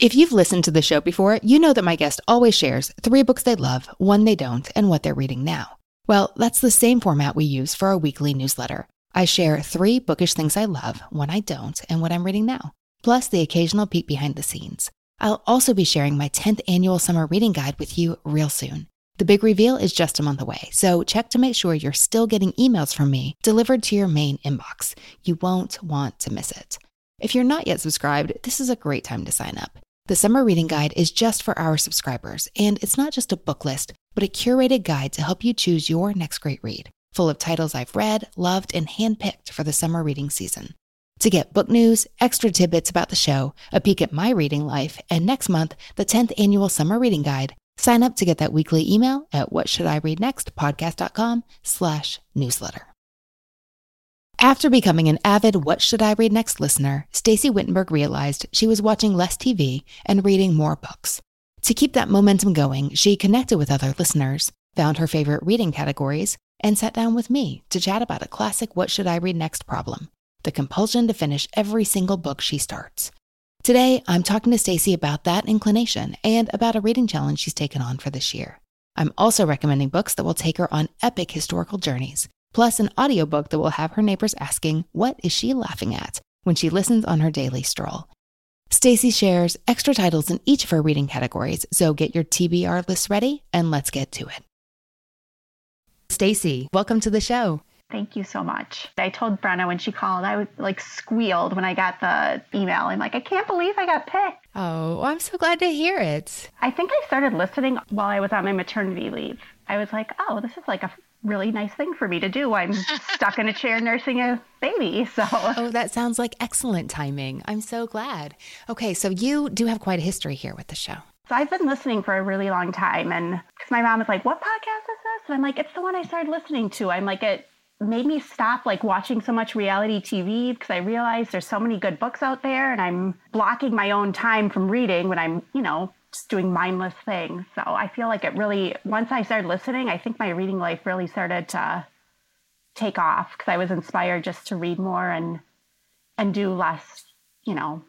If you've listened to the show before, you know that my guest always shares three books they love, one they don't, and what they're reading now. Well, that's the same format we use for our weekly newsletter. I share three bookish things I love, one I don't, and what I'm reading now, plus the occasional peek behind the scenes. I'll also be sharing my 10th annual summer reading guide with you real soon. The big reveal is just a month away, so check to make sure you're still getting emails from me delivered to your main inbox. You won't want to miss it. If you're not yet subscribed, this is a great time to sign up. The Summer Reading Guide is just for our subscribers, and it's not just a book list, but a curated guide to help you choose your next great read, full of titles I've read, loved, and handpicked for the summer reading season. To get book news, extra tidbits about the show, a peek at my reading life, and next month, the 10th annual Summer Reading Guide, sign up to get that weekly email at whatshouldireadnextpodcast.com slash newsletter. After becoming an avid What Should I Read Next listener, Stacy Wittenberg realized she was watching less TV and reading more books. To keep that momentum going, she connected with other listeners, found her favorite reading categories, and sat down with me to chat about a classic What Should I Read Next problem the compulsion to finish every single book she starts. Today, I'm talking to Stacy about that inclination and about a reading challenge she's taken on for this year. I'm also recommending books that will take her on epic historical journeys plus an audiobook that will have her neighbors asking, What is she laughing at? when she listens on her daily stroll. Stacy shares extra titles in each of her reading categories, so get your TBR list ready and let's get to it. Stacy, welcome to the show. Thank you so much. I told Brenna when she called, I was like squealed when I got the email. I'm like, I can't believe I got picked. Oh, I'm so glad to hear it. I think I started listening while I was on my maternity leave. I was like, oh, this is like a really nice thing for me to do. I'm stuck in a chair nursing a baby. So, oh, that sounds like excellent timing. I'm so glad. Okay, so you do have quite a history here with the show. So I've been listening for a really long time, and because my mom was like, "What podcast is this?" and I'm like, "It's the one I started listening to." I'm like, it made me stop like watching so much reality TV because I realized there's so many good books out there, and I'm blocking my own time from reading when I'm, you know, just doing mindless things. So I feel like it really, once I started listening, I think my reading life really started to take off because I was inspired just to read more and and do less, you know,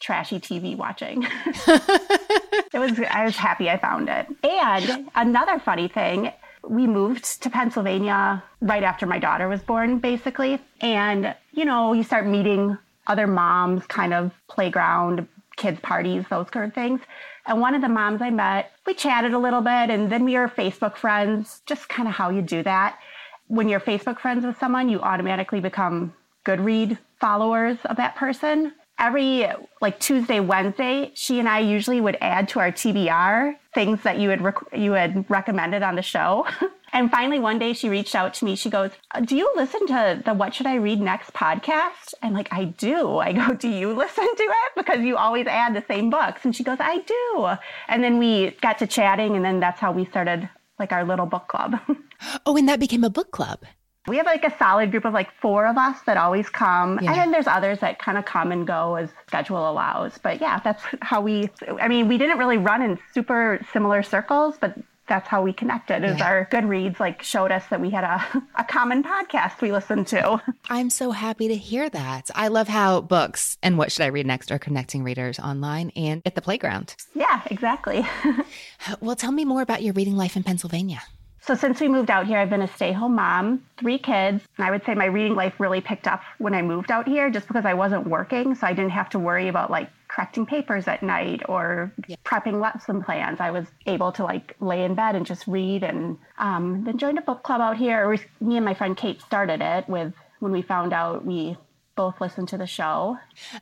trashy TV watching. it was I was happy I found it. And another funny thing, we moved to Pennsylvania right after my daughter was born basically. And you know, you start meeting other moms kind of playground kids parties, those kind of things. And one of the moms I met, we chatted a little bit and then we were Facebook friends, just kind of how you do that. When you're Facebook friends with someone, you automatically become Goodread followers of that person. Every like Tuesday, Wednesday, she and I usually would add to our TBR things that you had rec- you had recommended on the show. And finally, one day she reached out to me. She goes, Do you listen to the What Should I Read Next podcast? I'm like, I do. I go, Do you listen to it? Because you always add the same books. And she goes, I do. And then we got to chatting, and then that's how we started like our little book club. oh, and that became a book club. We have like a solid group of like four of us that always come. Yeah. And then there's others that kind of come and go as schedule allows. But yeah, that's how we, I mean, we didn't really run in super similar circles, but that's how we connected is yeah. our Goodreads like showed us that we had a, a common podcast we listened to. I'm so happy to hear that. I love how books and what should I read next are connecting readers online and at the playground. Yeah, exactly. well, tell me more about your reading life in Pennsylvania. So since we moved out here, I've been a stay-home mom, three kids, and I would say my reading life really picked up when I moved out here just because I wasn't working, so I didn't have to worry about like correcting papers at night or yeah. prepping lesson plans. I was able to like lay in bed and just read and um, then joined a book club out here. Me and my friend Kate started it with when we found out we both listened to the show.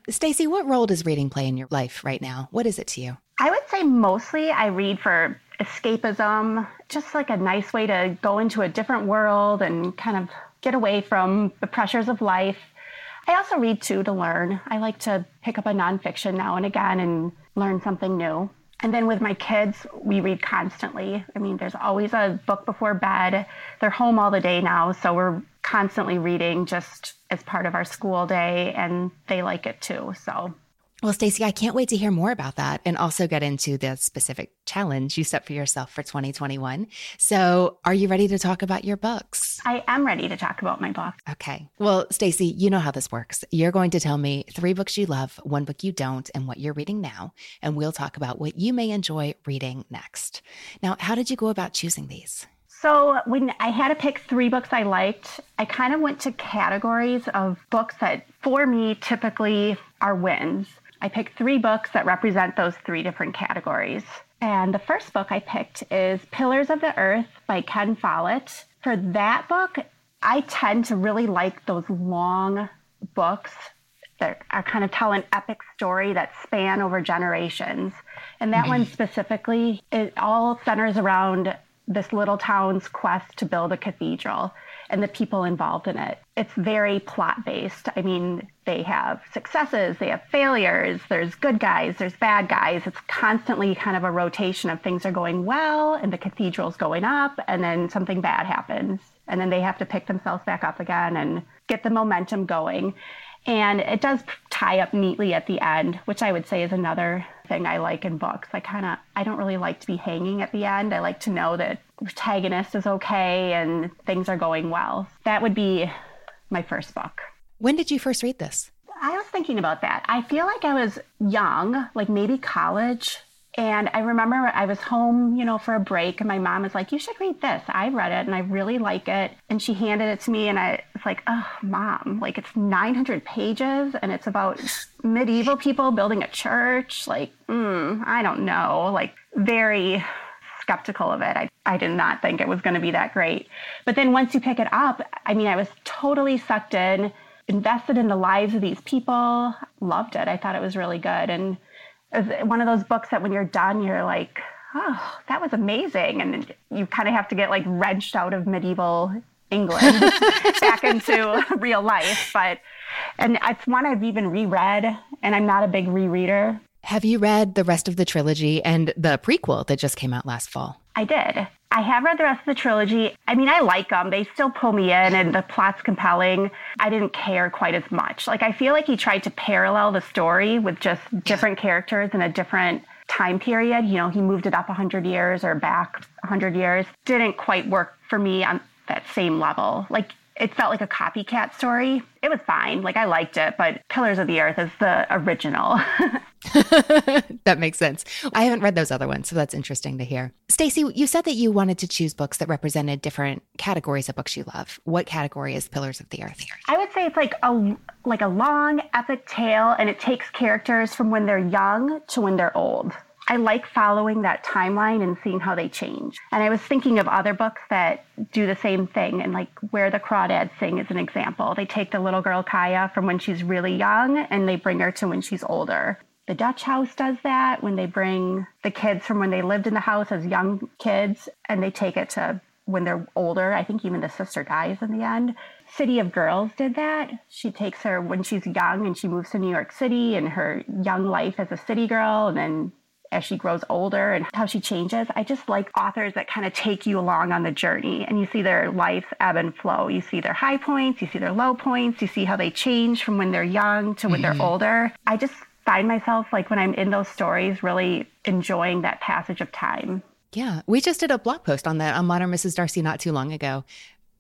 Stacy, what role does reading play in your life right now? What is it to you? I would say mostly I read for escapism, just like a nice way to go into a different world and kind of get away from the pressures of life. I also read too to learn. I like to pick up a nonfiction now and again and learn something new. And then with my kids, we read constantly. I mean, there's always a book before bed. They're home all the day now, so we're constantly reading just as part of our school day, and they like it too. So well, Stacy, I can't wait to hear more about that and also get into the specific challenge you set for yourself for 2021. So, are you ready to talk about your books? I am ready to talk about my book. Okay. Well, Stacy, you know how this works. You're going to tell me three books you love, one book you don't, and what you're reading now, and we'll talk about what you may enjoy reading next. Now, how did you go about choosing these? So, when I had to pick three books I liked, I kind of went to categories of books that for me typically are wins. I picked three books that represent those three different categories. And the first book I picked is Pillars of the Earth by Ken Follett. For that book, I tend to really like those long books that are kind of tell an epic story that span over generations. And that one mm-hmm. specifically, it all centers around this little town's quest to build a cathedral and the people involved in it. It's very plot based. I mean, they have successes, they have failures, there's good guys, there's bad guys. It's constantly kind of a rotation of things are going well and the cathedral's going up, and then something bad happens. And then they have to pick themselves back up again and get the momentum going. And it does tie up neatly at the end, which I would say is another thing I like in books. I kind of I don't really like to be hanging at the end. I like to know that protagonist is okay and things are going well. That would be my first book. When did you first read this? I was thinking about that. I feel like I was young, like maybe college. And I remember I was home, you know, for a break, and my mom was like, You should read this. I read it and I really like it. And she handed it to me, and I was like, Oh, mom, like it's 900 pages and it's about medieval people building a church. Like, mm, I don't know. Like, very skeptical of it. I, I did not think it was going to be that great. But then once you pick it up, I mean, I was totally sucked in, invested in the lives of these people, loved it. I thought it was really good. And it was one of those books that when you're done, you're like, oh, that was amazing. And you kind of have to get like wrenched out of medieval England back into real life. But, and it's one I've even reread, and I'm not a big rereader. Have you read the rest of the trilogy and the prequel that just came out last fall? I did. I have read the rest of the trilogy. I mean, I like them. They still pull me in and the plot's compelling. I didn't care quite as much. Like, I feel like he tried to parallel the story with just different characters in a different time period. You know, he moved it up 100 years or back 100 years. Didn't quite work for me on that same level. Like, it felt like a copycat story. It was fine. Like I liked it, but Pillars of the Earth is the original. that makes sense. I haven't read those other ones, so that's interesting to hear. Stacy, you said that you wanted to choose books that represented different categories of books you love. What category is Pillars of the Earth? I would say it's like a like a long epic tale and it takes characters from when they're young to when they're old. I like following that timeline and seeing how they change. And I was thinking of other books that do the same thing, and like Where the Crawdads Sing is an example. They take the little girl Kya from when she's really young and they bring her to when she's older. The Dutch House does that when they bring the kids from when they lived in the house as young kids and they take it to when they're older. I think even the sister dies in the end. City of Girls did that. She takes her when she's young and she moves to New York City and her young life as a city girl and then as she grows older and how she changes. I just like authors that kind of take you along on the journey and you see their life ebb and flow. You see their high points, you see their low points, you see how they change from when they're young to when mm-hmm. they're older. I just find myself like when I'm in those stories really enjoying that passage of time. Yeah, we just did a blog post on that on Modern Mrs. Darcy not too long ago.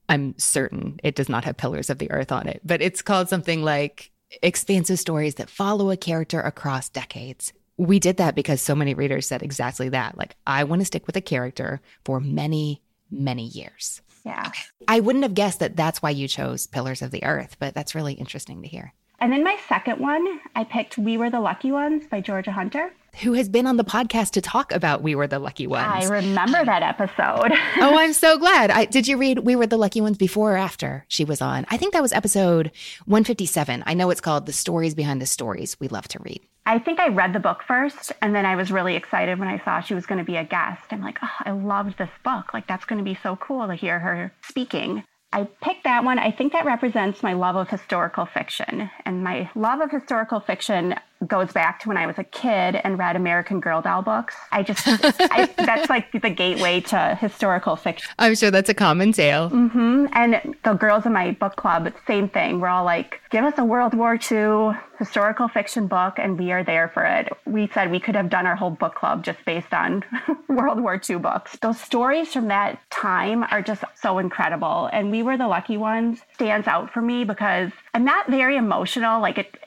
I'm certain it does not have Pillars of the Earth on it, but it's called something like expansive stories that follow a character across decades we did that because so many readers said exactly that. Like, I want to stick with a character for many, many years. Yeah. I wouldn't have guessed that that's why you chose Pillars of the Earth, but that's really interesting to hear. And then my second one, I picked We Were the Lucky Ones by Georgia Hunter. Who has been on the podcast to talk about We Were the Lucky Ones? I remember that episode. oh, I'm so glad. I, did you read We Were the Lucky Ones before or after she was on? I think that was episode 157. I know it's called The Stories Behind the Stories We Love to Read. I think I read the book first, and then I was really excited when I saw she was going to be a guest. I'm like, oh, I loved this book. Like, that's going to be so cool to hear her speaking. I picked that one. I think that represents my love of historical fiction. And my love of historical fiction goes back to when I was a kid and read American Girl doll books. I just, I, that's like the gateway to historical fiction. I'm sure that's a common tale. Mm-hmm. And the girls in my book club, same thing. We're all like, give us a World War II historical fiction book, and we are there for it. We said we could have done our whole book club just based on World War II books. Those stories from that time are just so incredible. And we were the lucky ones. Stands out for me because I'm not very emotional. Like it,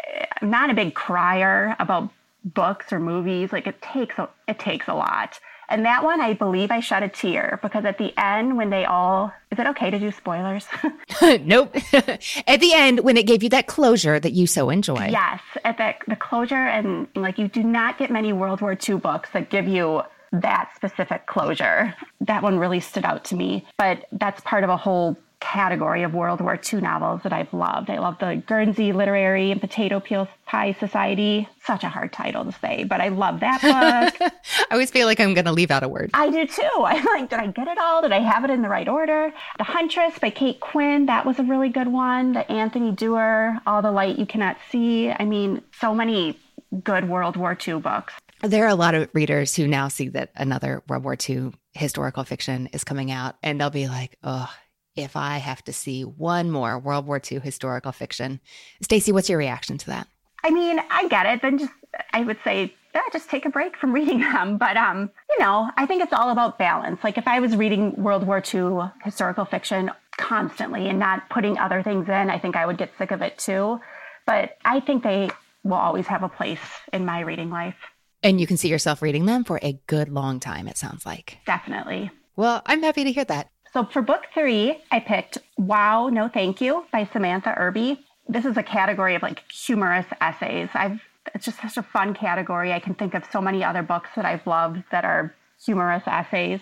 I'm not a big crier about books or movies. Like it takes a, it takes a lot. And that one, I believe I shed a tear because at the end, when they all, is it okay to do spoilers? nope. at the end, when it gave you that closure that you so enjoy. Yes, at the, the closure. And like, you do not get many World War II books that give you that specific closure. That one really stood out to me. But that's part of a whole category of World War II novels that I've loved. I love the Guernsey Literary and Potato Peel Pie Society. Such a hard title to say, but I love that book. I always feel like I'm going to leave out a word. I do too. I'm like, did I get it all? Did I have it in the right order? The Huntress by Kate Quinn, that was a really good one. The Anthony Doerr, All the Light You Cannot See. I mean, so many good World War II books. There are a lot of readers who now see that another World War II historical fiction is coming out, and they'll be like, oh, if I have to see one more World War II historical fiction. Stacy, what's your reaction to that? I mean, I get it. Then just, I would say, yeah, just take a break from reading them. But, um, you know, I think it's all about balance. Like if I was reading World War II historical fiction constantly and not putting other things in, I think I would get sick of it too. But I think they will always have a place in my reading life. And you can see yourself reading them for a good long time, it sounds like. Definitely. Well, I'm happy to hear that. So for book three, I picked Wow, No Thank You by Samantha Irby. This is a category of like humorous essays. I've it's just such a fun category. I can think of so many other books that I've loved that are humorous essays.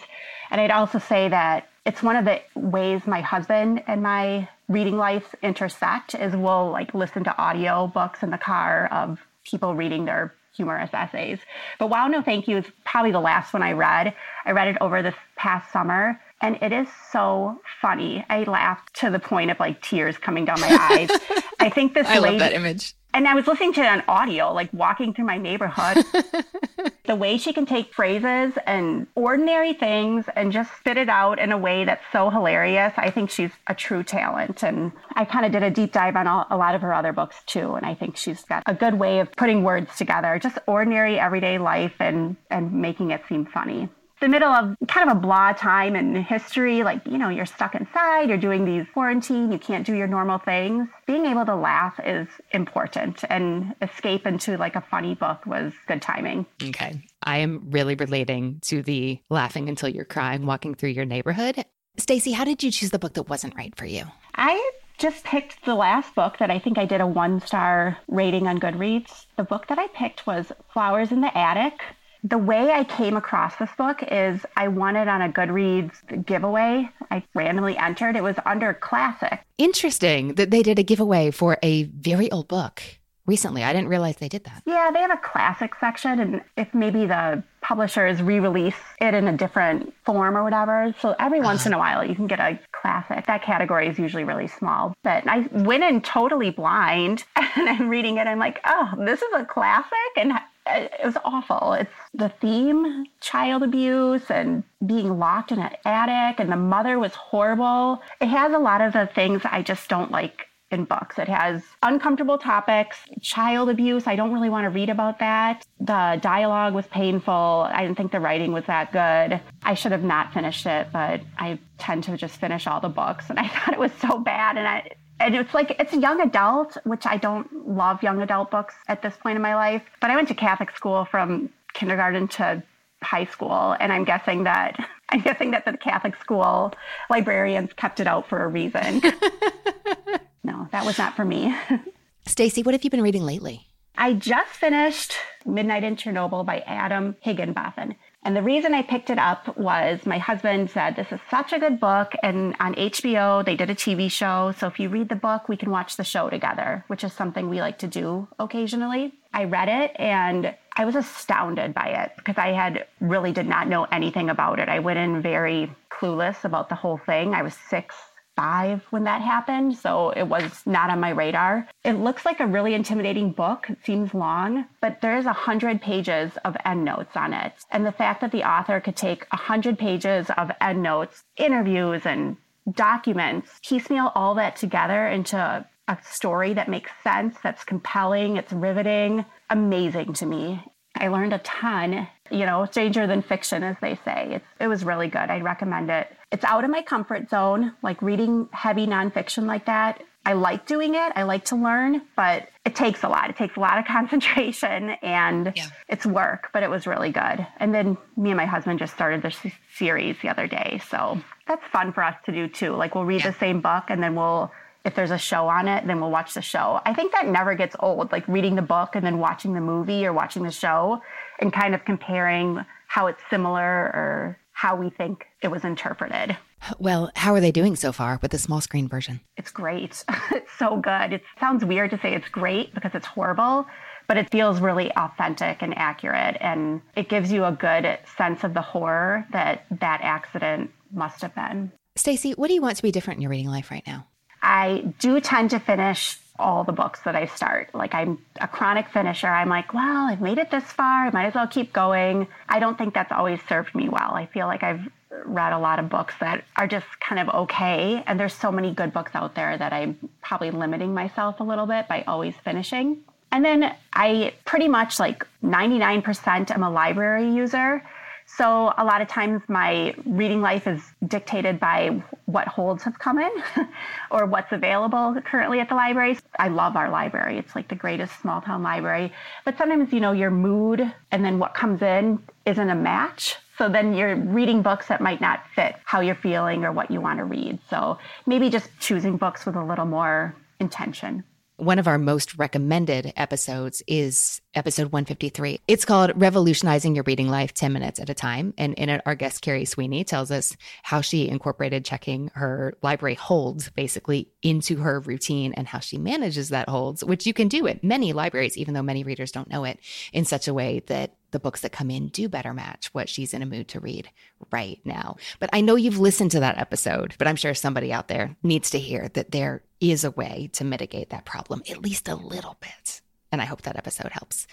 And I'd also say that it's one of the ways my husband and my reading life intersect is we'll like listen to audio books in the car of people reading their humorous essays. But Wow No Thank You is probably the last one I read. I read it over this past summer and it is so funny. I laughed to the point of like tears coming down my eyes. I think this I lady, love that image. And I was listening to it on audio, like walking through my neighborhood. the way she can take phrases and ordinary things and just spit it out in a way that's so hilarious. I think she's a true talent. And I kind of did a deep dive on all, a lot of her other books too. And I think she's got a good way of putting words together, just ordinary everyday life and, and making it seem funny the middle of kind of a blah time in history, like, you know, you're stuck inside, you're doing these quarantine, you can't do your normal things. Being able to laugh is important and escape into like a funny book was good timing. Okay. I am really relating to the laughing until you're crying walking through your neighborhood. Stacy, how did you choose the book that wasn't right for you? I just picked the last book that I think I did a one star rating on Goodreads. The book that I picked was Flowers in the Attic the way I came across this book is I won it on a Goodreads giveaway. I randomly entered. It was under classic. Interesting that they did a giveaway for a very old book recently. I didn't realize they did that. Yeah, they have a classic section, and if maybe the publishers re-release it in a different form or whatever, so every once uh-huh. in a while you can get a classic. That category is usually really small, but I went in totally blind, and I'm reading it. I'm like, oh, this is a classic, and it was awful. It's the theme child abuse and being locked in an attic, and the mother was horrible. It has a lot of the things I just don't like in books. It has uncomfortable topics, child abuse. I don't really want to read about that. The dialogue was painful. I didn't think the writing was that good. I should have not finished it, but I tend to just finish all the books, and I thought it was so bad. And I, and it's like it's a young adult, which I don't love young adult books at this point in my life. But I went to Catholic school from kindergarten to high school, and I'm guessing that I'm guessing that the Catholic school librarians kept it out for a reason. no, that was not for me. Stacy, what have you been reading lately? I just finished Midnight in Chernobyl by Adam Higginbotham. And the reason I picked it up was my husband said, This is such a good book. And on HBO, they did a TV show. So if you read the book, we can watch the show together, which is something we like to do occasionally. I read it and I was astounded by it because I had really did not know anything about it. I went in very clueless about the whole thing. I was six five when that happened, so it was not on my radar. It looks like a really intimidating book. It seems long, but there is a hundred pages of endnotes on it. And the fact that the author could take a hundred pages of endnotes, interviews, and documents, piecemeal all that together into a story that makes sense, that's compelling, it's riveting, amazing to me. I learned a ton, you know, stranger than fiction, as they say. It's, it was really good. I'd recommend it. It's out of my comfort zone, like reading heavy nonfiction like that. I like doing it. I like to learn, but it takes a lot. It takes a lot of concentration and yeah. it's work, but it was really good. And then me and my husband just started the series the other day. So that's fun for us to do too. Like we'll read yeah. the same book and then we'll if there's a show on it, then we'll watch the show. I think that never gets old, like reading the book and then watching the movie or watching the show and kind of comparing how it's similar or how we think it was interpreted. Well, how are they doing so far with the small screen version? It's great. it's so good. It sounds weird to say it's great because it's horrible, but it feels really authentic and accurate. And it gives you a good sense of the horror that that accident must have been. Stacy, what do you want to be different in your reading life right now? I do tend to finish all the books that I start. Like I'm a chronic finisher. I'm like, well, I've made it this far. I might as well keep going. I don't think that's always served me well. I feel like I've read a lot of books that are just kind of okay. And there's so many good books out there that I'm probably limiting myself a little bit by always finishing. And then I pretty much like 99% am a library user. So a lot of times my reading life is dictated by what holds have come in or what's available currently at the library. I love our library. It's like the greatest small town library. But sometimes, you know, your mood and then what comes in isn't a match. So then you're reading books that might not fit how you're feeling or what you want to read. So maybe just choosing books with a little more intention. One of our most recommended episodes is episode 153. It's called Revolutionizing Your Reading Life 10 Minutes at a Time. And in it, our guest, Carrie Sweeney, tells us how she incorporated checking her library holds basically into her routine and how she manages that holds, which you can do at many libraries, even though many readers don't know it, in such a way that the books that come in do better match what she's in a mood to read right now. But I know you've listened to that episode, but I'm sure somebody out there needs to hear that there is a way to mitigate that problem, at least a little bit. And I hope that episode helps.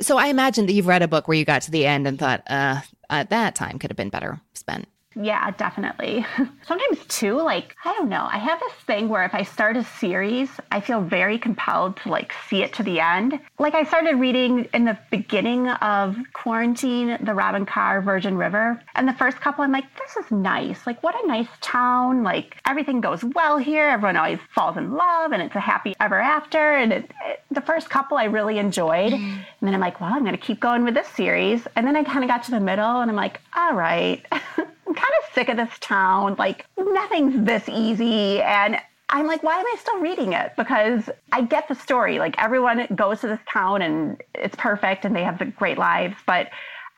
So I imagine that you've read a book where you got to the end and thought, uh, at that time could have been better spent. Yeah, definitely. Sometimes too, like, I don't know. I have this thing where if I start a series, I feel very compelled to like see it to the end. Like I started reading in the beginning of quarantine, the Robyn Carr Virgin River. And the first couple, I'm like, this is nice. Like, what a nice town. Like everything goes well here. Everyone always falls in love and it's a happy ever after. And it, it, the first couple I really enjoyed. Mm. And then I'm like, well, I'm going to keep going with this series. And then I kind of got to the middle and I'm like, all right. I'm kind of sick of this town. Like, nothing's this easy. And I'm like, why am I still reading it? Because I get the story. Like, everyone goes to this town and it's perfect and they have the great lives. But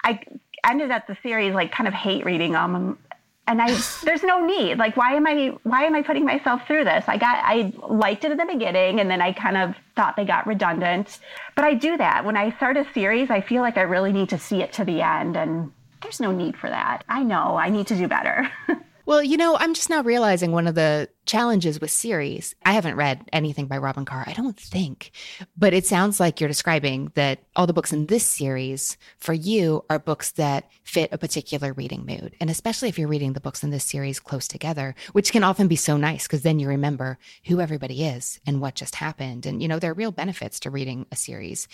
I ended up the series, like, kind of hate reading them. And I, there's no need. Like, why am I, why am I putting myself through this? I got, I liked it in the beginning and then I kind of thought they got redundant. But I do that. When I start a series, I feel like I really need to see it to the end. And there's no need for that. I know I need to do better. well, you know, I'm just now realizing one of the challenges with series. I haven't read anything by Robyn Carr, I don't think, but it sounds like you're describing that all the books in this series for you are books that fit a particular reading mood. And especially if you're reading the books in this series close together, which can often be so nice because then you remember who everybody is and what just happened. And, you know, there are real benefits to reading a series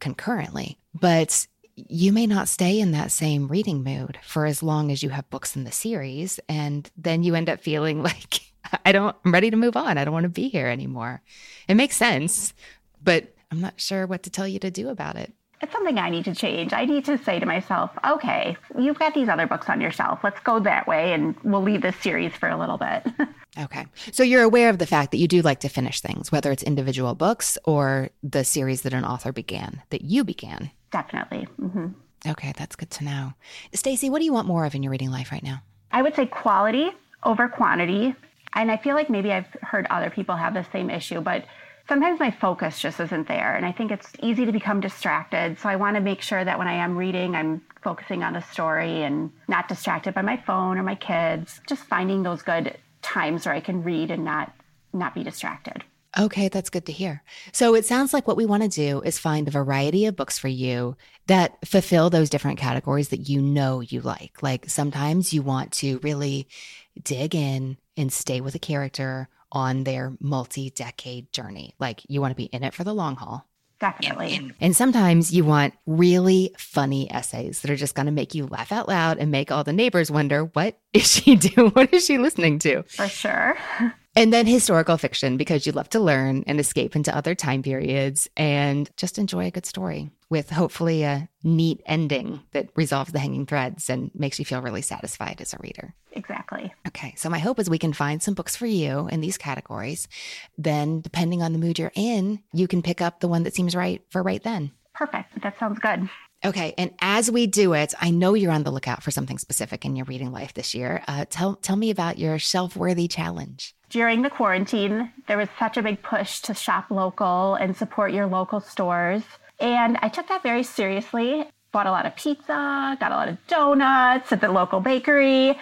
concurrently. But you may not stay in that same reading mood for as long as you have books in the series. And then you end up feeling like, I don't, I'm ready to move on. I don't want to be here anymore. It makes sense, but I'm not sure what to tell you to do about it. It's something I need to change. I need to say to myself, okay, you've got these other books on your shelf. Let's go that way and we'll leave this series for a little bit. okay. So you're aware of the fact that you do like to finish things, whether it's individual books or the series that an author began, that you began. Definitely. Mm-hmm. Okay, that's good to know. Stacy, what do you want more of in your reading life right now? I would say quality over quantity. And I feel like maybe I've heard other people have the same issue, but sometimes my focus just isn't there. And I think it's easy to become distracted. So I want to make sure that when I am reading, I'm focusing on the story and not distracted by my phone or my kids. Just finding those good times where I can read and not not be distracted. Okay, that's good to hear. So it sounds like what we want to do is find a variety of books for you that fulfill those different categories that you know you like. Like sometimes you want to really dig in and stay with a character on their multi decade journey. Like you want to be in it for the long haul. Definitely. And, and, sometimes you want really funny essays that are just going to make you laugh out loud and make all the neighbors wonder, what is she doing? What is she listening to? For sure. And then historical fiction because you love to learn and escape into other time periods and just enjoy a good story with hopefully a neat ending that resolves the hanging threads and makes you feel really satisfied as a reader. Exactly. Okay. So my hope is we can find some books for you in these categories. Then, depending on the mood you're in, you can pick up the one that seems right for right then. Perfect. That sounds good. Okay, and as we do it, I know you're on the lookout for something specific in your reading life this year. Uh, tell tell me about your shelf worthy challenge. During the quarantine, there was such a big push to shop local and support your local stores, and I took that very seriously. Bought a lot of pizza, got a lot of donuts at the local bakery.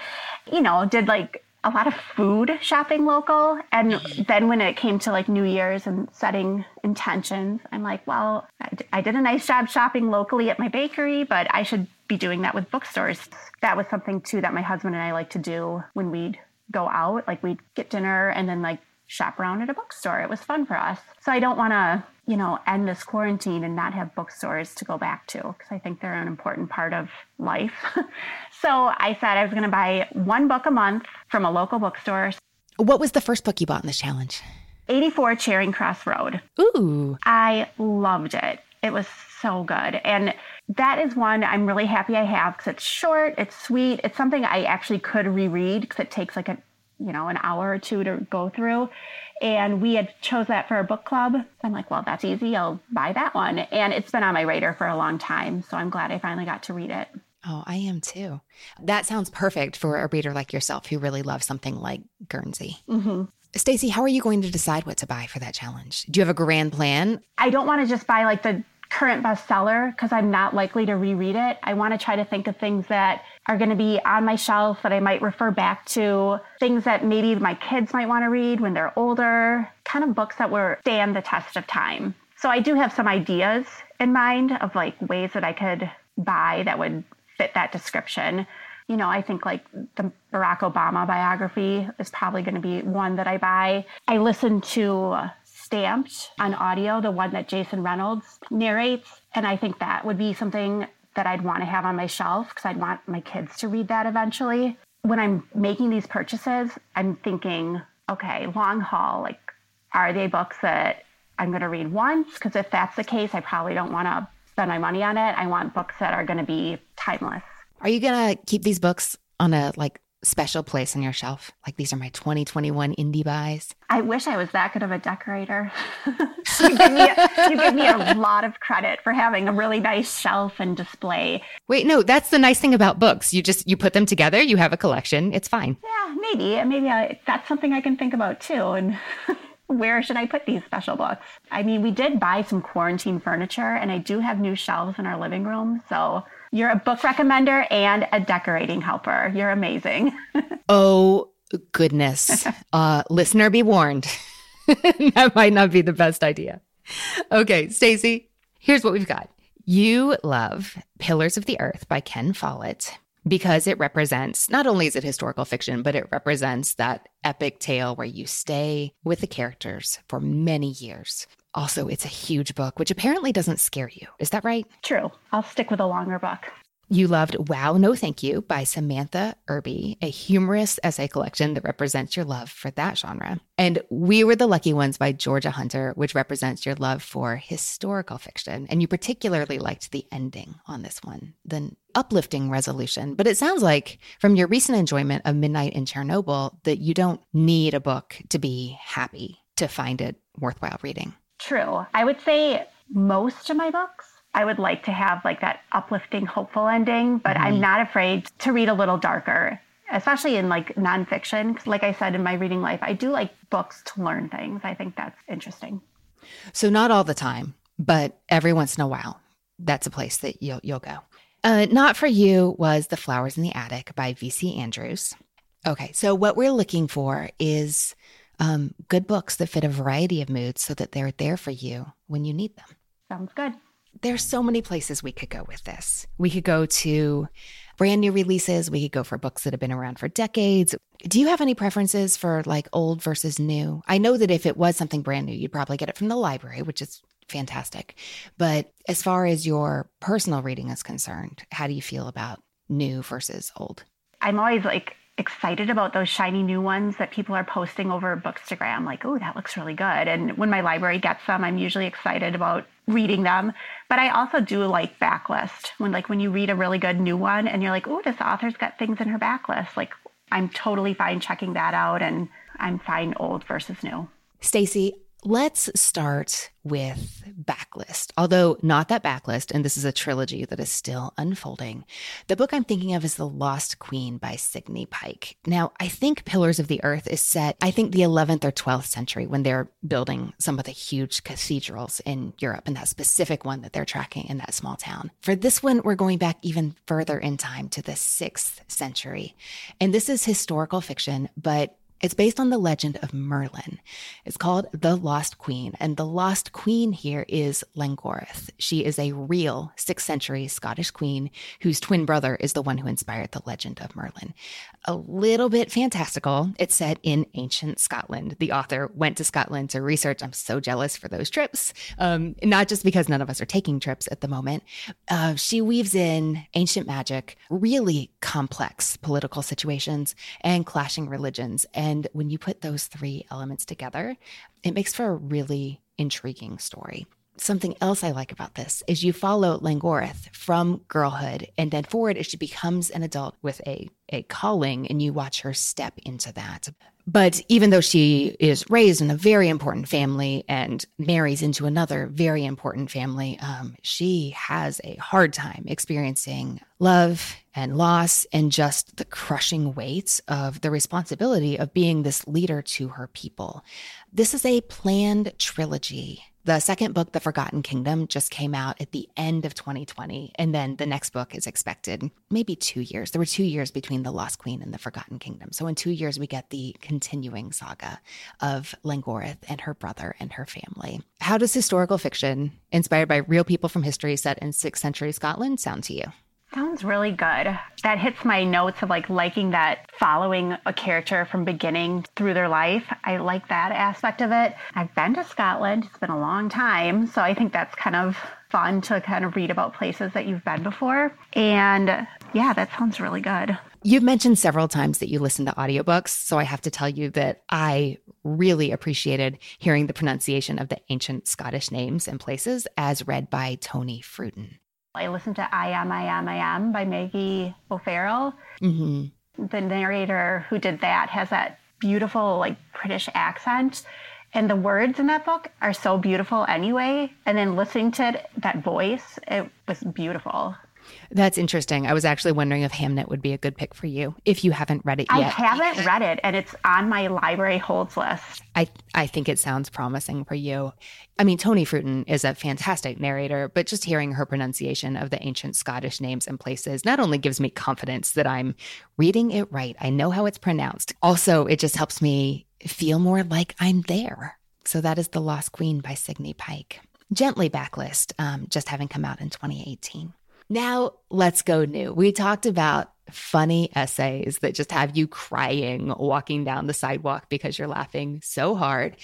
You know, did like a lot of food shopping local. And then when it came to like New Year's and setting intentions, I'm like, well, I did a nice job shopping locally at my bakery, but I should be doing that with bookstores. That was something too that my husband and I like to do when we'd go out. Like we'd get dinner and then like shop around at a bookstore. It was fun for us. So I don't want to, you know, end this quarantine and not have bookstores to go back to because I think they're an important part of life. so I said I was going to buy one book a month from a local bookstore. What was the first book you bought in this challenge? 84 Charing Cross Road. Ooh. I loved it. It was so good. And that is one I'm really happy I have because it's short, it's sweet, it's something I actually could reread because it takes like a you know, an hour or two to go through. And we had chose that for a book club. I'm like, well, that's easy. I'll buy that one. And it's been on my radar for a long time. So I'm glad I finally got to read it. Oh, I am too. That sounds perfect for a reader like yourself who really loves something like Guernsey. Mm-hmm. Stacy, how are you going to decide what to buy for that challenge? Do you have a grand plan? I don't want to just buy like the current bestseller because I'm not likely to reread it. I want to try to think of things that are going to be on my shelf that I might refer back to, things that maybe my kids might want to read when they're older, kind of books that will stand the test of time. So I do have some ideas in mind of like ways that I could buy that would fit that description. You know, I think like the Barack Obama biography is probably going to be one that I buy. I listen to Stamped on audio, the one that Jason Reynolds narrates. And I think that would be something that I'd want to have on my shelf because I'd want my kids to read that eventually. When I'm making these purchases, I'm thinking, okay, long haul, like, are they books that I'm going to read once? Because if that's the case, I probably don't want to spend my money on it. I want books that are going to be timeless. Are you going to keep these books on a like special place on your shelf? Like these are my 2021 indie buys. I wish I was that good of a decorator. you, give me a, you give me a lot of credit for having a really nice shelf and display. Wait, no, that's the nice thing about books. You just you put them together, you have a collection. It's fine. Yeah, maybe. Maybe I, that's something I can think about too. And where should I put these special books? I mean, we did buy some quarantine furniture, and I do have new shelves in our living room. So you're a book recommender and a decorating helper. You're amazing. oh, goodness. Uh, listener, be warned. that might not be the best idea. Okay, Stacy, here's what we've got. You love Pillars of the Earth by Ken Follett because it represents not only is it historical fiction, but it represents that epic tale where you stay with the characters for many years. Also, it's a huge book, which apparently doesn't scare you. Is that right? True. I'll stick with a longer book. You loved Wow, No Thank You by Samantha Irby, a humorous essay collection that represents your love for that genre. And We Were the Lucky Ones by Georgia Hunter, which represents your love for historical fiction. And you particularly liked the ending on this one, the uplifting resolution. But it sounds like from your recent enjoyment of Midnight in Chernobyl that you don't need a book to be happy to find it worthwhile reading. True. I would say most of my books I would like to have like that uplifting, hopeful ending, but mm-hmm. I'm not afraid to read a little darker, especially in like nonfiction. Like I said in my reading life, I do like books to learn things. I think that's interesting. So not all the time, but every once in a while, that's a place that you'll you'll go. Uh, not for you was The Flowers in the Attic by V.C. Andrews. Okay, so what we're looking for is um, good books that fit a variety of moods so that they're there for you when you need them. Sounds good. There's so many places we could go with this. We could go to brand new releases, we could go for books that have been around for decades. Do you have any preferences for like old versus new? I know that if it was something brand new, you'd probably get it from the library, which is fantastic. But as far as your personal reading is concerned, how do you feel about new versus old? I'm always like excited about those shiny new ones that people are posting over Bookstagram. Like, oh, that looks really good. And when my library gets them, I'm usually excited about reading them. But I also do like backlist when like when you read a really good new one and you're like, oh, this author's got things in her backlist. Like I'm totally fine checking that out and I'm fine old versus new. Stacy, Let's start with Backlist, although not that Backlist, and this is a trilogy that is still unfolding. The book I'm thinking of is The Lost Queen by Signe Pike. Now, I think Pillars of the Earth is set, I think, the 11th or 12th century when they're building some of the huge cathedrals in Europe, and that specific one that they're tracking in that small town. For this one, we're going back even further in time to the 6th century. And this is historical fiction, but it's based on the legend of Merlin. It's called The Lost Queen, and the Lost Queen here is Languoreth. She is a real 6th century Scottish queen whose twin brother is the one who inspired the legend of Merlin. A little bit fantastical. It's set in ancient Scotland. The author went to Scotland to research. I'm so jealous for those trips, um, not just because none of us are taking trips at the moment. Uh, she weaves in ancient magic, really complex political situations, and clashing religions. And and when you put those three elements together, it makes for a really intriguing story. Something else I like about this is you follow Languoreth from girlhood and then forward as she becomes an adult with a, a calling and you watch her step into that. But even though she is raised in a very important family and marries into another very important family, um, she has a hard time experiencing love and loss and just the crushing weight of the responsibility of being this leader to her people. This is a planned trilogy the second book, The Forgotten Kingdom, just came out at the end of 2020. And then the next book is expected maybe two years. There were two years between The Lost Queen and The Forgotten Kingdom. So in two years, we get the continuing saga of Languoreth and her brother and her family. How does historical fiction, inspired by real people from history set in 6th century Scotland, sound to you? Sounds really good. That hits my notes of like liking that following a character from beginning through their life. I like that aspect of it. I've been to Scotland. It's been a long time, so I think that's kind of fun to kind of read about places that you've been before. And yeah, that sounds really good. You've mentioned several times that you listen to audiobooks, so I have to tell you that I really appreciated hearing the pronunciation of the ancient Scottish names and places as read by Tony Fruton. I listened to I Am, I Am, I Am by Maggie O'Farrell. Mm-hmm. The narrator who did that has that beautiful, like, British accent. And the words in that book are so beautiful anyway. And then listening to it, that voice, it was beautiful. That's interesting. I was actually wondering if Hamnet would be a good pick for you if you haven't read it yet. I haven't read it, and it's on my library holds list. I I think it sounds promising for you. I mean, Tony Fruton is a fantastic narrator, but just hearing her pronunciation of the ancient Scottish names and places not only gives me confidence that I'm reading it right, I know how it's pronounced. Also, it just helps me feel more like I'm there. So that is The Lost Queen by Signe Pike. Gently backlist, um, just having come out in 2018. Now let's go new. We talked about funny essays that just have you crying walking down the sidewalk because you're laughing so hard.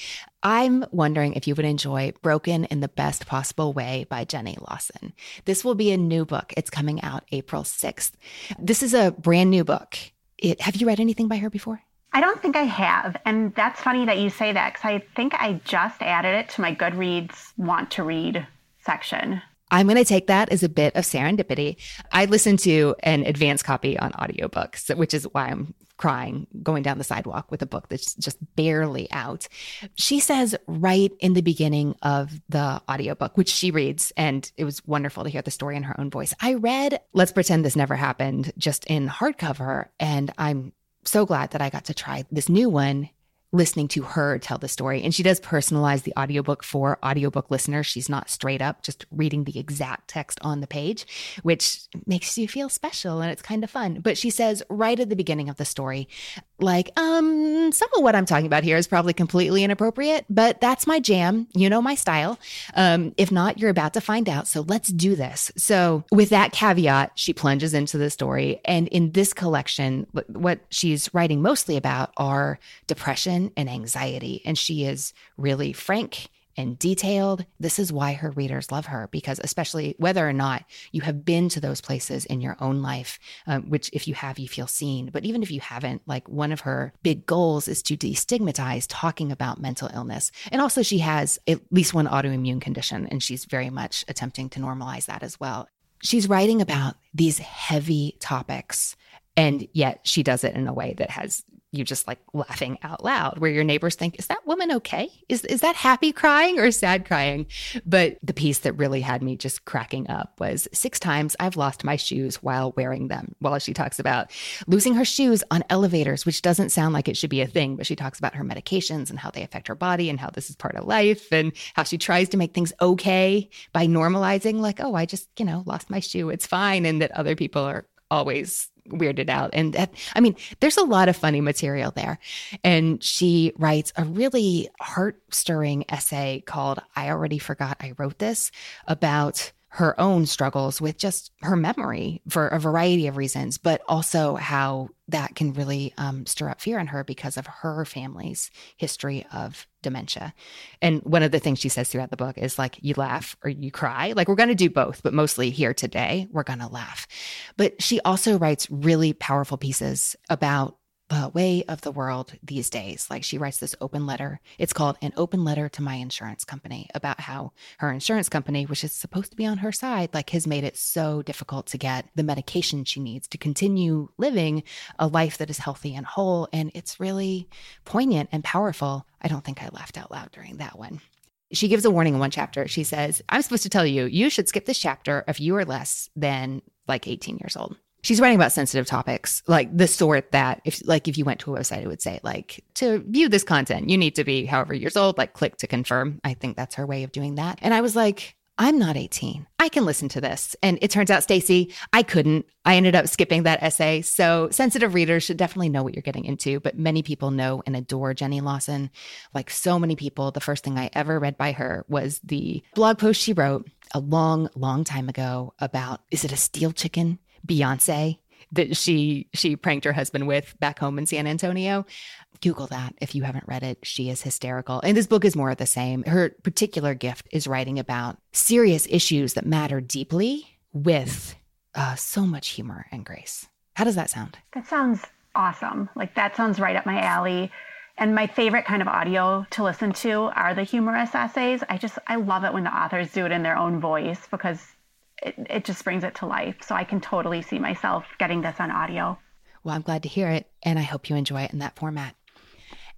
I'm wondering if you would enjoy Broken in the Best Possible Way by Jenny Lawson. This will be a new book. It's coming out April 6th. This is a brand new book. It, have you read anything by her before? I don't think I have. And that's funny that you say that because I think I just added it to my Goodreads want to read section. I'm going to take that as a bit of serendipity. I listened to an advanced copy on audiobooks, which is why I'm crying going down the sidewalk with a book that's just barely out. She says right in the beginning of the audiobook, which she reads, and it was wonderful to hear the story in her own voice. I read Let's Pretend This Never Happened just in hardcover, and I'm so glad that I got to try this new one listening to her tell the story. And she does personalize the audiobook for audiobook listeners. She's not straight up just reading the exact text on the page, which makes you feel special and it's kind of fun. But she says right at the beginning of the story, like, um, some of what I'm talking about here is probably completely inappropriate, but that's my jam. You know my style. Um, if not, you're about to find out. So let's do this. So, with that caveat, she plunges into the story. And in this collection, what she's writing mostly about are depression and anxiety. And she is really frank and detailed. This is why her readers love her, because especially whether or not you have been to those places in your own life, um, which if you have, you feel seen. But even if you haven't, like one of her big goals is to destigmatize talking about mental illness. And also, she has at least one autoimmune condition, and she's very much attempting to normalize that as well. She's writing about these heavy topics and yet she does it in a way that has you just like laughing out loud where your neighbors think is that woman okay? Is is that happy crying or sad crying? But the piece that really had me just cracking up was six times i've lost my shoes while wearing them while she talks about losing her shoes on elevators which doesn't sound like it should be a thing but she talks about her medications and how they affect her body and how this is part of life and how she tries to make things okay by normalizing like oh i just you know lost my shoe. It's fine. And that other people are always weirded out. And that, I mean, there's a lot of funny material there. And she writes a really heart stirring essay called I Already Forgot I Wrote This about her own struggles with just her memory for a variety of reasons, but also how that can really um, stir up fear in her because of her family's history of dementia. And one of the things she says throughout the book is like, you laugh or you cry. Like, we're going to do both, but mostly here today, we're going to laugh. But she also writes really powerful pieces about the way of the world these days. Like she writes this open letter. It's called An Open Letter to My Insurance Company about how her insurance company, which is supposed to be on her side, like has made it so difficult to get the medication she needs to continue living a life that is healthy and whole. And it's really poignant and powerful. I don't think I laughed out loud during that one she gives a warning in one chapter. She says, I'm supposed to tell you, you should skip this chapter if you are less than like 18 years old she's writing about sensitive topics like the sort that if like if you went to a website it would say like to view this content you need to be however years old like click to confirm. I think that's her way of doing that. And i was like i'm not 18 i can listen to this. And it turns out stacy i couldn't. I ended up skipping that essay. So sensitive readers should definitely know what you're getting into but many people know and adore jenny lawson. Like so many people the first thing i ever read by her was the blog post she wrote a long long time ago about is it a steel chicken Beyonce that she she pranked her husband with back home in San Antonio. Google that if you haven't read it. She is hysterical. And this book is more of the same. Her particular gift is writing about serious issues that matter deeply with uh, so much humor and grace. How does that sound? That sounds awesome. Like that sounds right up my alley. And my favorite kind of audio to listen to are the humorous essays. I just I love it when the authors do it in their own voice because it, it just brings it to life. So I can totally see myself getting this on audio. Well, I'm glad to hear it, and I hope you enjoy it in that format.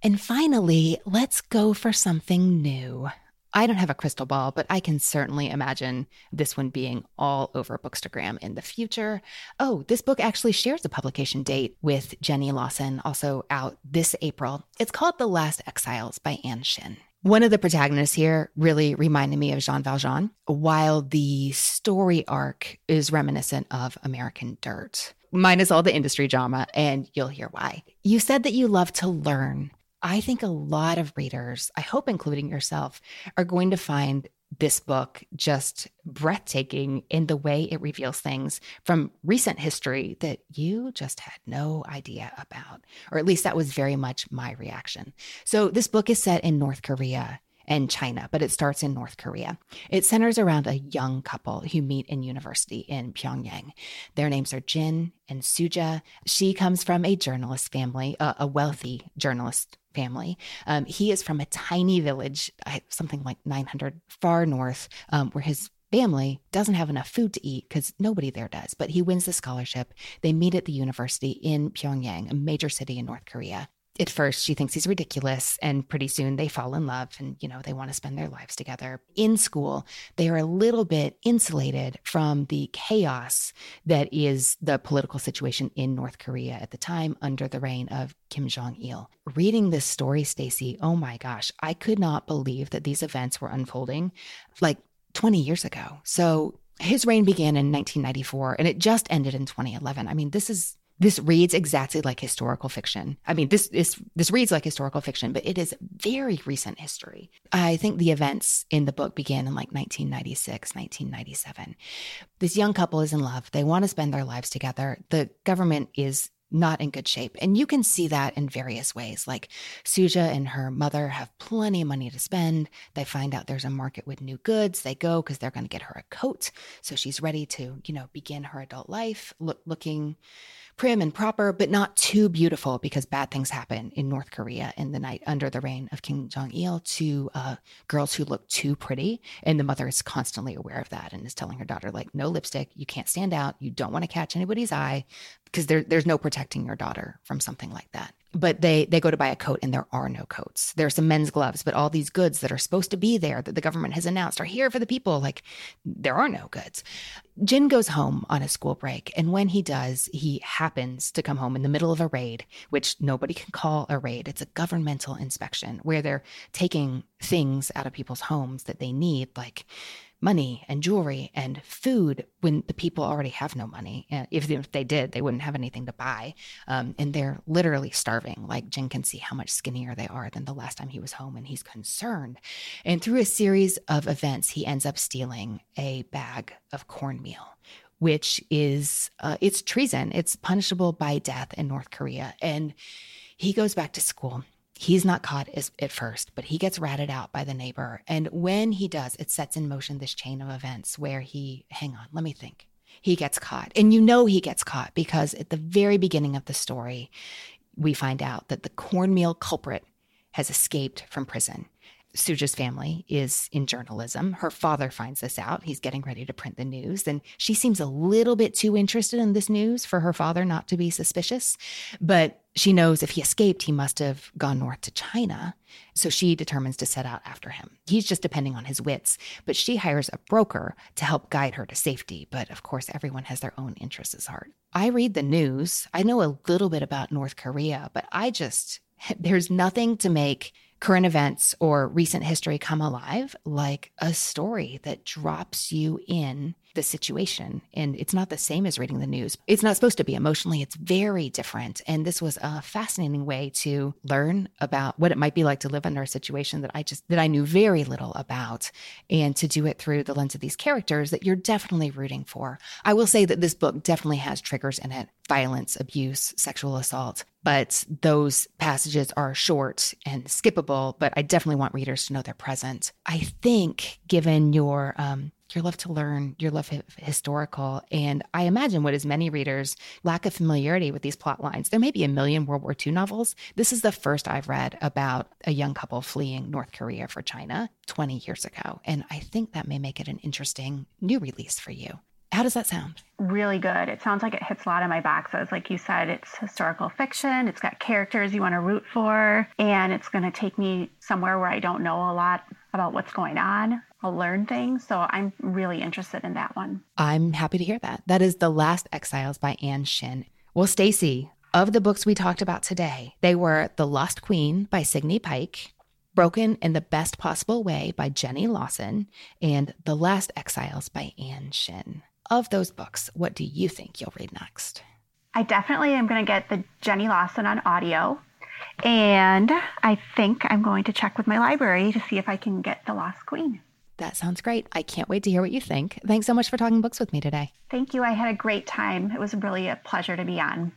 And finally, let's go for something new. I don't have a crystal ball, but I can certainly imagine this one being all over Bookstagram in the future. Oh, this book actually shares a publication date with Jenny Lawson, also out this April. It's called The Last Exiles by Ann Shin. One of the protagonists here really reminded me of Jean Valjean, while the story arc is reminiscent of American Dirt. Minus all the industry drama, and you'll hear why. You said that you love to learn. I think a lot of readers, I hope including yourself, are going to find this book just breathtaking in the way it reveals things from recent history that you just had no idea about. Or at least that was very much my reaction. So, this book is set in North Korea and China, but it starts in North Korea. It centers around a young couple who meet in university in Pyongyang. Their names are Jin and Suja. She comes from a journalist family, a, a wealthy journalist family. Um, he is from a tiny village, something like 900 far north, um, where his family doesn't have enough food to eat because nobody there does. But he wins the scholarship. They meet at the university in Pyongyang, a major city in North Korea at first she thinks he's ridiculous and pretty soon they fall in love and you know they want to spend their lives together. In school they are a little bit insulated from the chaos that is the political situation in north korea at the time under the reign of kim jong-il. Reading this story stacy oh my gosh i could not believe that these events were unfolding like 20 years ago. So his reign began in 1994 and it just ended in 2011 i mean this is This reads exactly like historical fiction. I mean, this is this reads like historical fiction, but it is very recent history. I think the events in the book began in like 1996, 1997. This young couple is in love. They want to spend their lives together. The government is not in good shape. And you can see that in various ways. Like Suja and her mother have plenty of money to spend. They find out there's a market with new goods. They go because they're going to get her a coat. So she's ready to, you know, begin her adult life look, looking prim and proper, but not too beautiful because bad things happen in North Korea in the night under the reign of Kim Jong il to uh, girls who look too pretty. And the mother is constantly aware of that and is telling her daughter, like, no lipstick, you can't stand out, you don't want to catch anybody's eye because there, there's no protecting your daughter from something like that but they they go to buy a coat and there are no coats. There are some men's gloves, but all these goods that are supposed to be there that the government has announced are here for the people. Like there are no goods. Jin goes home on a school break, and when he does, he happens to come home in the middle of a raid, which nobody can call a raid. It's a governmental inspection where they're taking things out of people's homes that they need, like money and jewelry and food when the people already have no money. If, if they did, they wouldn't have anything to buy. Um, and they're literally starving. Like Jin can see how much skinnier they are than the last time he was home, and he's concerned. And through a series of events, he ends up stealing a bag of cornmeal which is uh, it's treason. It's punishable by death in North Korea. And he goes back to school He's not caught as, at first, but he gets ratted out by the neighbor. And when he does, it sets in motion this chain of events where he, hang on, let me think. He gets caught. And you know he gets caught because at the very beginning of the story, we find out that the cornmeal culprit has escaped from prison. Suja's family is in journalism. Her father finds this out. He's getting ready to print the news. And she seems a little bit too interested in this news for her father not to be suspicious. But she knows if he escaped, he must have gone north to China. So she determines to set out after him. He's just depending on his wits, but she hires a broker to help guide her to safety. But of course, everyone has their own interests at heart. I read the news. I know a little bit about North Korea, but I just, there's nothing to make current events or recent history come alive like a story that drops you in the situation. And it's not the same as reading the news. It's not supposed to be emotionally, it's very different. And this was a fascinating way to learn about what it might be like to live under a situation that I just, that I knew very little about. And to do it through the lens of these characters that you're definitely rooting for. I will say that this book definitely has triggers in it violence, abuse, sexual assault. But those passages are short and skippable, but I definitely want readers to know they're present. I think, given your um, your love to learn, your love of historical, and I imagine what is many readers lack of familiarity with these plot lines. There may be a million World War II novels. This is the first I've read about a young couple fleeing North Korea for China 20 years ago, and I think that may make it an interesting new release for you. How does that sound? Really good. It sounds like it hits a lot of my boxes. Like you said, it's historical fiction, it's got characters you want to root for, and it's going to take me somewhere where I don't know a lot about what's going on. I'll learn things. So I'm really interested in that one. I'm happy to hear that. That is The Last Exiles by Ann Shin. Well, Stacy, of the books we talked about today, they were The Lost Queen by Signe Pike, Broken in the Best Possible Way by Jenny Lawson, and The Last Exiles by Ann Shin. Of those books, what do you think you'll read next? I definitely am going to get the Jenny Lawson on audio. And I think I'm going to check with my library to see if I can get The Lost Queen. That sounds great. I can't wait to hear what you think. Thanks so much for talking books with me today. Thank you. I had a great time. It was really a pleasure to be on.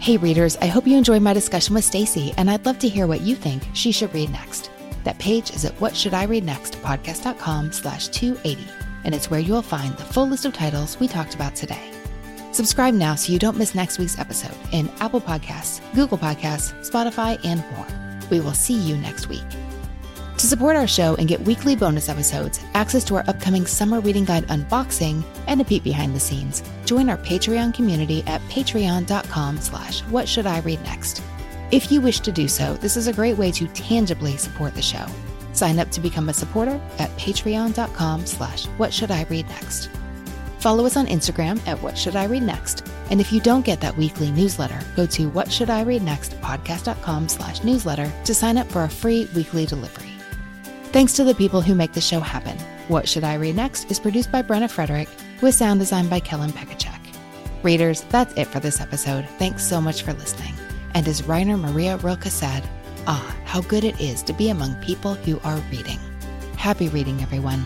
Hey readers, I hope you enjoyed my discussion with Stacy, and I'd love to hear what you think she should read next. That page is at whatshouldireadnextpodcast.com slash 280, and it's where you'll find the full list of titles we talked about today. Subscribe now so you don't miss next week's episode in Apple Podcasts, Google Podcasts, Spotify, and more. We will see you next week. To support our show and get weekly bonus episodes, access to our upcoming summer reading guide unboxing, and a peek behind the scenes, join our Patreon community at patreon.com slash what should I read next. If you wish to do so, this is a great way to tangibly support the show. Sign up to become a supporter at patreon.com slash what should I read next. Follow us on Instagram at What Should I Read Next. And if you don't get that weekly newsletter, go to What Should I Read Next podcast.com slash newsletter to sign up for a free weekly delivery. Thanks to the people who make the show happen. What Should I Read Next is produced by Brenna Frederick, with sound design by Kellen Pekacek. Readers, that's it for this episode. Thanks so much for listening. And as Rainer Maria Rilke said, ah, how good it is to be among people who are reading. Happy reading, everyone.